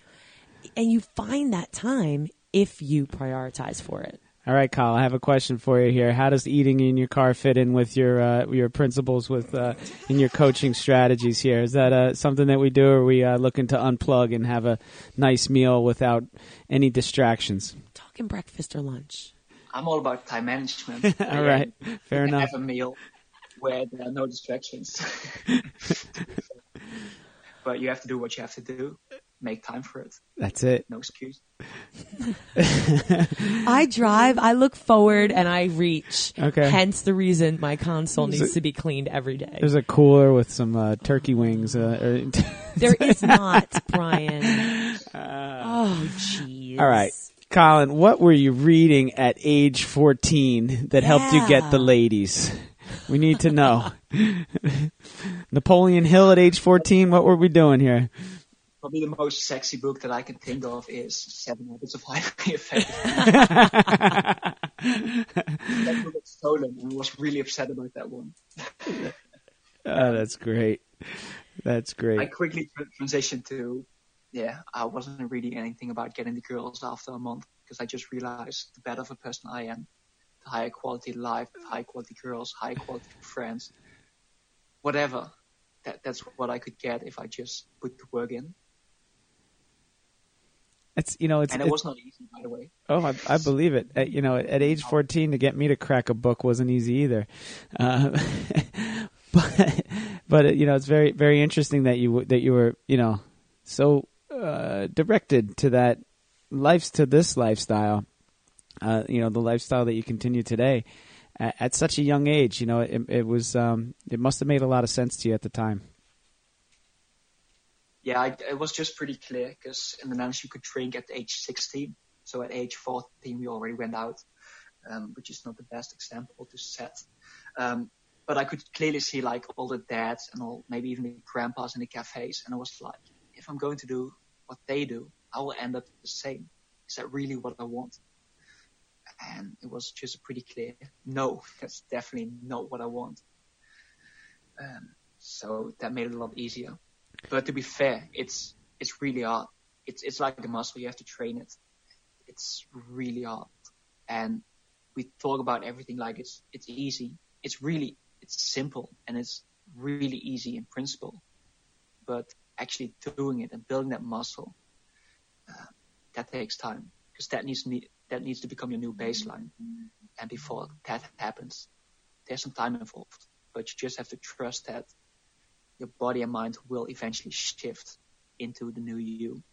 and you find that time if you prioritize for it. All right, Kyle. I have a question for you here. How does eating in your car fit in with your uh, your principles with uh, in your coaching strategies here? Is that uh, something that we do, or are we uh, looking to unplug and have a nice meal without any distractions? Talking breakfast or lunch. I'm all about time management. (laughs) All right, fair enough. Have a meal where there are no distractions. (laughs) (laughs) but you have to do what you have to do. Make time for it. That's it. No excuse. (laughs) I drive, I look forward, and I reach. Okay. Hence the reason my console There's needs a- to be cleaned every day. There's a cooler with some uh, turkey wings. Uh, or (laughs) There is not, Brian. (laughs) oh, jeez. All right. Colin, what were you reading at age 14 that helped you get the ladies? We need to know. Napoleon Hill at age 14, what were we doing here? Probably the most sexy book that I can think of is Seven Habits of Highly (laughs) Effective. that book stolen and I was really upset about that one. (laughs) Oh, that's great. That's great. I quickly transitioned to, yeah, I wasn't reading anything about getting the girls after a month because I just realized the better of a person I am, the higher quality life, high quality girls, high quality friends, whatever. That that's what I could get if I just put the work in. It's you know it's, And it it's- was not easy, by the way. oh I, I believe it. At, you know, at age 14 to get me to crack a book wasn't easy either. Uh, (laughs) but but you know it's very very interesting that you that you were you know so uh, directed to that life to this lifestyle. Uh, you know the lifestyle that you continue today at, at such a young age. You know it, it was um, it must have made a lot of sense to you at the time. Yeah, I, it was just pretty clear because in the Netherlands you could drink at age 16. So at age 14 we already went out, um, which is not the best example to set. Um, but I could clearly see like all the dads and all, maybe even the grandpas in the cafes. And I was like, if I'm going to do what they do, I will end up the same. Is that really what I want? And it was just pretty clear. No, (laughs) that's definitely not what I want. Um, so that made it a lot easier. But to be fair, it's it's really hard. It's it's like a muscle. You have to train it. It's really hard. And we talk about everything like it's it's easy. It's really it's simple and it's really easy in principle. But actually doing it and building that muscle, uh, that takes time because that needs ne- that needs to become your new baseline. And before that happens, there's some time involved. But you just have to trust that your body and mind will eventually shift into the new you.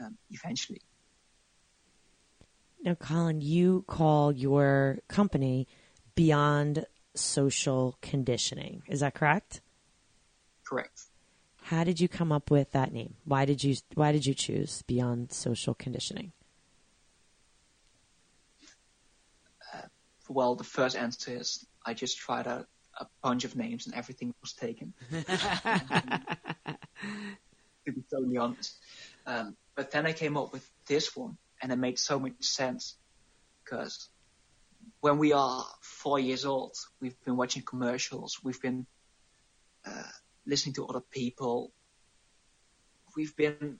Um, eventually. Now, Colin, you call your company Beyond Social Conditioning. Is that correct? Correct. How did you come up with that name? Why did you Why did you choose Beyond Social Conditioning? Well, the first answer is I just tried out a bunch of names and everything was taken. (laughs) to be totally honest. Um, but then I came up with this one and it made so much sense because when we are four years old, we've been watching commercials, we've been uh, listening to other people, we've been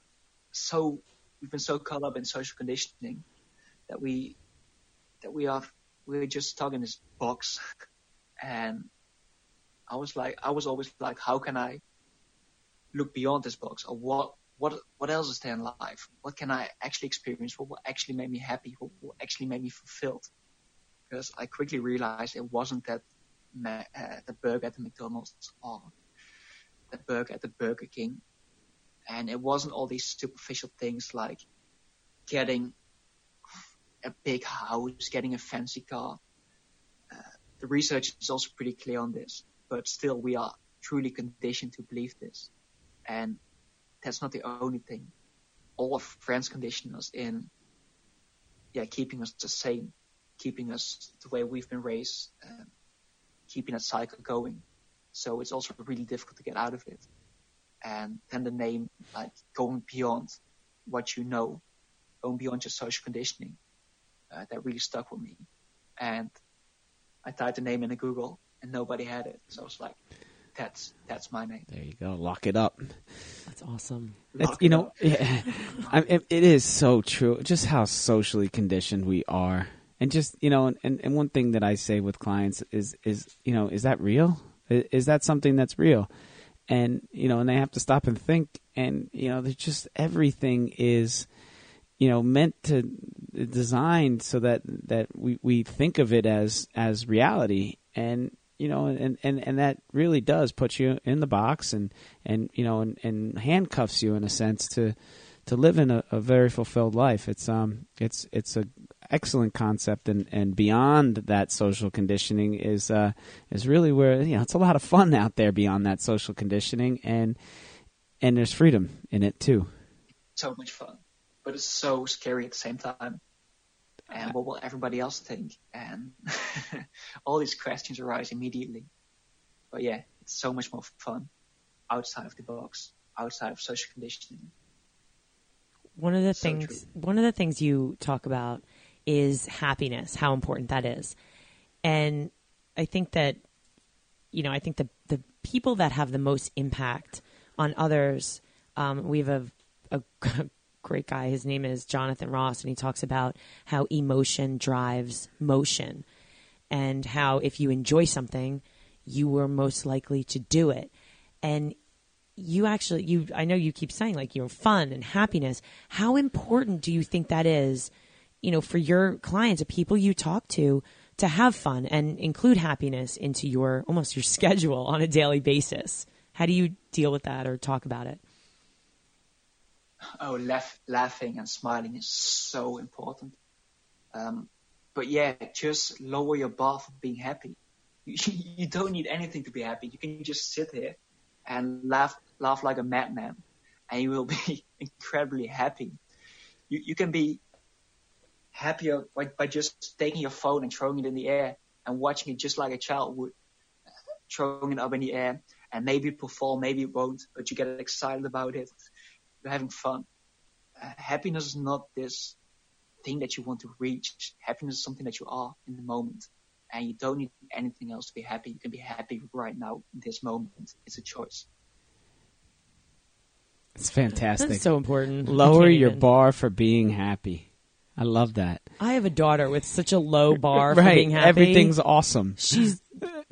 so we've been so caught up in social conditioning that we that we are we're just stuck in this box (laughs) and I was like I was always like how can I look beyond this box? Or what what what else is there in life? What can I actually experience? What will actually make me happy? What will actually make me fulfilled? Because I quickly realized it wasn't that ma- uh, the burger at the McDonald's or the burger at the Burger King. And it wasn't all these superficial things like getting a big house, getting a fancy car. Uh, the research is also pretty clear on this, but still we are truly conditioned to believe this. And that's not the only thing. All our friends condition us in, yeah, keeping us the same, keeping us the way we've been raised, keeping that cycle going. So it's also really difficult to get out of it. And then the name, like going beyond what you know, going beyond your social conditioning, uh, that really stuck with me. And I typed the name into Google and nobody had it. So I was like, that's, that's my name. There you go. Lock it up. That's awesome. It's, Lock you know, yeah, (laughs) I, it, it is so true. Just how socially conditioned we are, and just you know, and, and one thing that I say with clients is is you know, is that real? Is, is that something that's real? And you know, and they have to stop and think, and you know, there's just everything is, you know, meant to designed so that that we we think of it as as reality, and you know, and, and, and that really does put you in the box and, and you know, and, and handcuffs you in a sense to to live in a, a very fulfilled life. It's um it's it's a excellent concept and, and beyond that social conditioning is uh is really where you know it's a lot of fun out there beyond that social conditioning and and there's freedom in it too. So much fun, but it's so scary at the same time. And what will everybody else think? And (laughs) all these questions arise immediately. But yeah, it's so much more fun outside of the box, outside of social conditioning. One of the So things true. one of the things you talk about is happiness, how important that is. And I think that you know, I think the the people that have the most impact on others, um, we have a, a (laughs) great guy. His name is Jonathan Ross, and he talks about how emotion drives motion, and how if you enjoy something, you were most likely to do it. And you actually, you I know you keep saying like your fun and happiness. How important do you think that is? You know, for your clients, the people you talk to, to have fun and include happiness into your almost your schedule on a daily basis. How do you deal with that or talk about it? Oh, laugh, laughing and smiling is so important. Um, but yeah, just lower your bar for being happy. You, (laughs) you don't need anything to be happy. You can just sit here and laugh, laugh like a madman, and you will be (laughs) incredibly happy. You, you can be happier by, by just taking your phone and throwing it in the air and watching it just like a child would, throwing it up in the air. And maybe it will fall, maybe it won't, but you get excited about it you're having fun. Uh, happiness is not this thing that you want to reach. Happiness is something that you are in the moment. And you don't need anything else to be happy. You can be happy right now in this moment. It's a choice. It's fantastic. That's so important. Lower your even. bar for being happy. I love that. I have a daughter with such a low bar for being happy. Everything's awesome. she's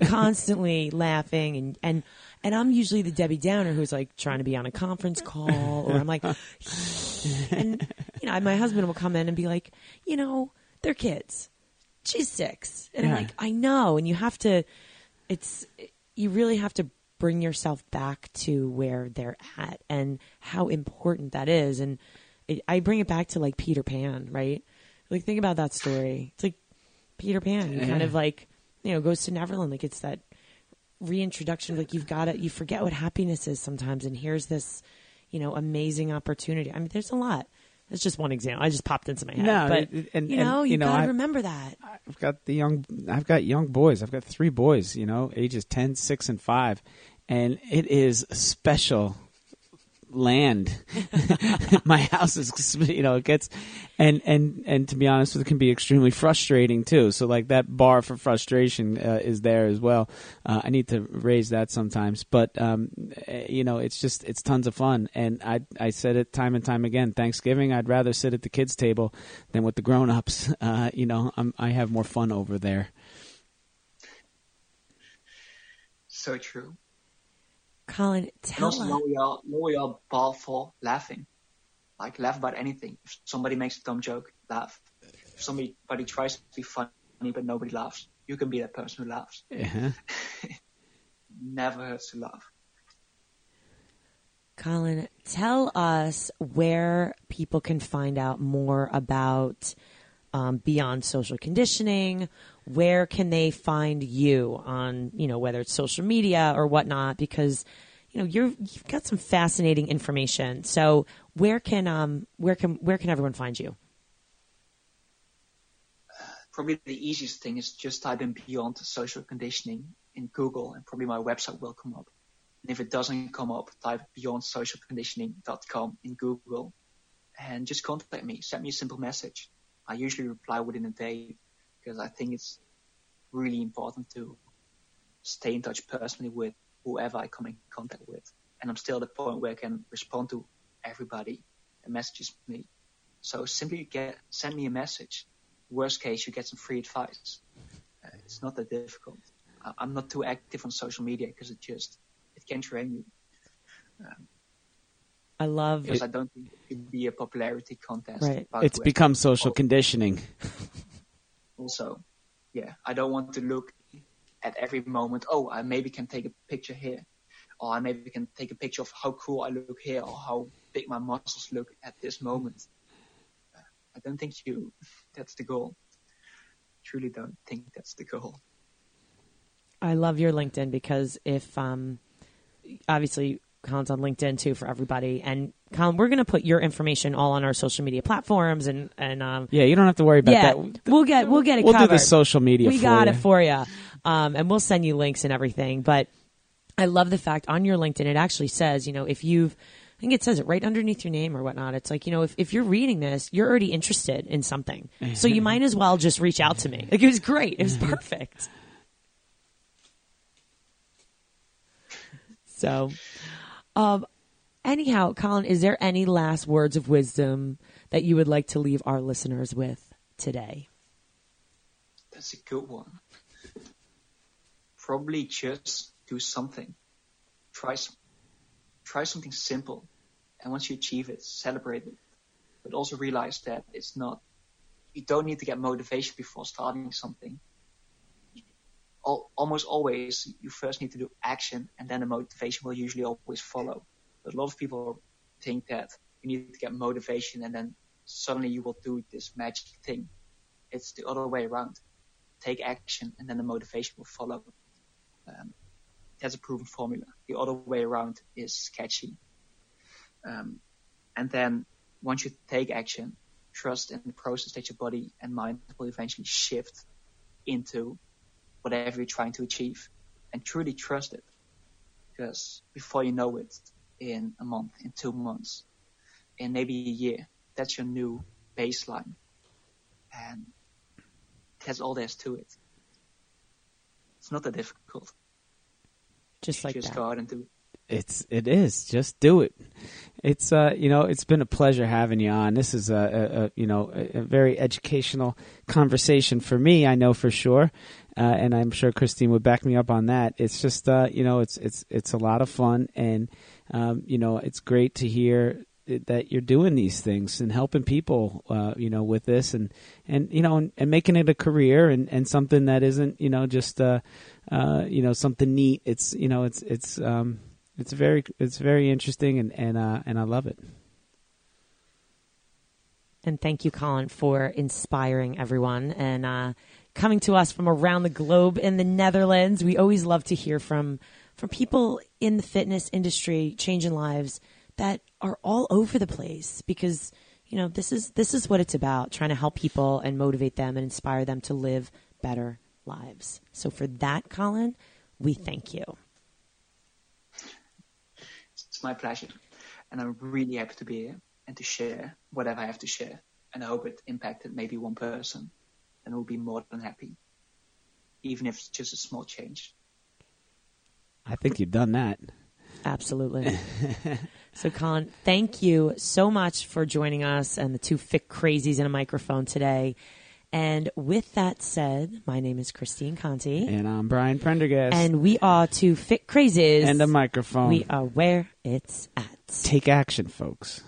constantly laughing and and and I'm usually the Debbie Downer who's like trying to be on a conference call or I'm like (laughs) and you know my husband will come in and be like you know they're kids. She's 6 and Yeah. I'm like I know. And you have to it's you really have to bring yourself back to where they're at and how important that is. And it, I bring it back to like Peter Pan right? Like think about that story. It's like Peter Pan he kind of like you know goes to Neverland. Like it's that reintroduction like you've got to you forget what happiness is sometimes and here's this you know amazing opportunity i mean there's a lot that's just one example i just popped into my head No, but it- it- and- you and, know you, you know, gotta I- remember that I've got the young. I've got young boys. I've got three boys. You know, ages 10, 6, and five, and it is special land. (laughs) My house is, you know, it gets, and and and to be honest, it can be extremely frustrating too. So like that bar for frustration uh, is there as well. Uh, I need to raise that sometimes, but um, eh, you know, it's just it's tons of fun. And I I said it time and time again. Thanksgiving, I'd rather sit at the kids' table than with the grown ups. (laughs) Uh, you know, I'm, I have more fun over there. So true. Colin And tell also us lower your, lower your bar for laughing. Like laugh about anything. If somebody makes a dumb joke, laugh. If somebody tries to be funny but nobody laughs, you can be that person who laughs. Uh-huh. (laughs) Never hurts to laugh. colin tell us where people can find out more about um, beyond social conditioning where can they find you on you know whether it's social media or whatnot because you know you're you've got some fascinating information so where can um where can where can everyone find you probably the easiest thing is just type in beyond social conditioning in Google and probably my website will come up. And if it doesn't come up, type beyondsocialconditioning.com in Google and just contact me. Send me a simple message. I usually reply within a day because I think it's really important to stay in touch personally with whoever I come in contact with. And I'm still at the point where I can respond to everybody that messages me. So simply get, send me a message worst case, you get some free advice. Uh, it's not that difficult. I, I'm not too active on social media because it just it can drain you. i love Because I don't think it should be a popularity contest. Right. It's become social conditioning. (laughs) also, yeah, I don't want to look at every moment, oh, I maybe can take a picture here, or I maybe can take a picture of how cool I look here, or how big my muscles look at this moment. I don't think you that's the goal. Truly don't think that's the goal. I love your LinkedIn because if um, obviously Colin's on LinkedIn too for everybody, and Colin, we're going to put your information all on our social media platforms, and and um, Yeah, you don't have to worry about yeah, that. we'll get we'll get it We'll do the social media We got you. it for you, um, and we'll send you links and everything. But I love the fact on your LinkedIn it actually says, you know, if you've I think it says it right underneath your name or whatnot. It's like, you know, if, if you're reading this, you're already interested in something. So you might as well just reach out to me. Like, it was great. It was perfect. So, um, anyhow, Colin, is there any last words of wisdom that you would like to leave our listeners with today? That's a good one. Probably just do something. Try try something simple, and once you achieve it, celebrate it. But also realize that it's not. You don't need to get motivation before starting something. Al- almost always, you first need to do action, and then the motivation will usually always follow. A lot of people think that you need to get motivation, and then suddenly you will do this magic thing. It's the other way around take action and then the motivation will follow. Um, that's a proven formula. The other way around is sketchy. Um, and then once you take action, trust in the process that your body and mind will eventually shift into whatever you're trying to achieve and truly trust it. Because before you know it, in a month, in two months, in maybe a year, that's your new baseline. And that's all there is to it. It's not that difficult. Just like Just that. go out and do it. It's it is just do it. It's uh you know it's been a pleasure having you on. This is a, a, a you know a, a very educational conversation for me. I know for sure, uh, and I'm sure Christine would back me up on that. It's just uh you know it's it's it's a lot of fun, and um you know it's great to hear that you're doing these things and helping people uh you know with this and and you know and, and making it a career and and something that isn't you know just uh uh you know something neat. It's you know it's it's um it's very it's very interesting and and uh, and I love it. And thank you, Colin, for inspiring everyone and uh, coming to us from around the globe in the Netherlands. We always love to hear from from people in the fitness industry, changing lives that are all over the place because you know this is this is what it's about trying to help people and motivate them and inspire them to live better lives. So for that, Colin, we thank you. It's my pleasure. And I'm really happy to be here and to share whatever I have to share. And I hope it impacted maybe one person. And we'll be more than happy. Even if it's just a small change. I think you've done that. Absolutely. (laughs) so, Colin, thank you so much for joining us and the two fit crazies in a microphone today. And with that said, my name is Christine Conti, And I'm Brian Prendergast. and we are two fit crazies. and a microphone. We are where it's at. Take action, folks.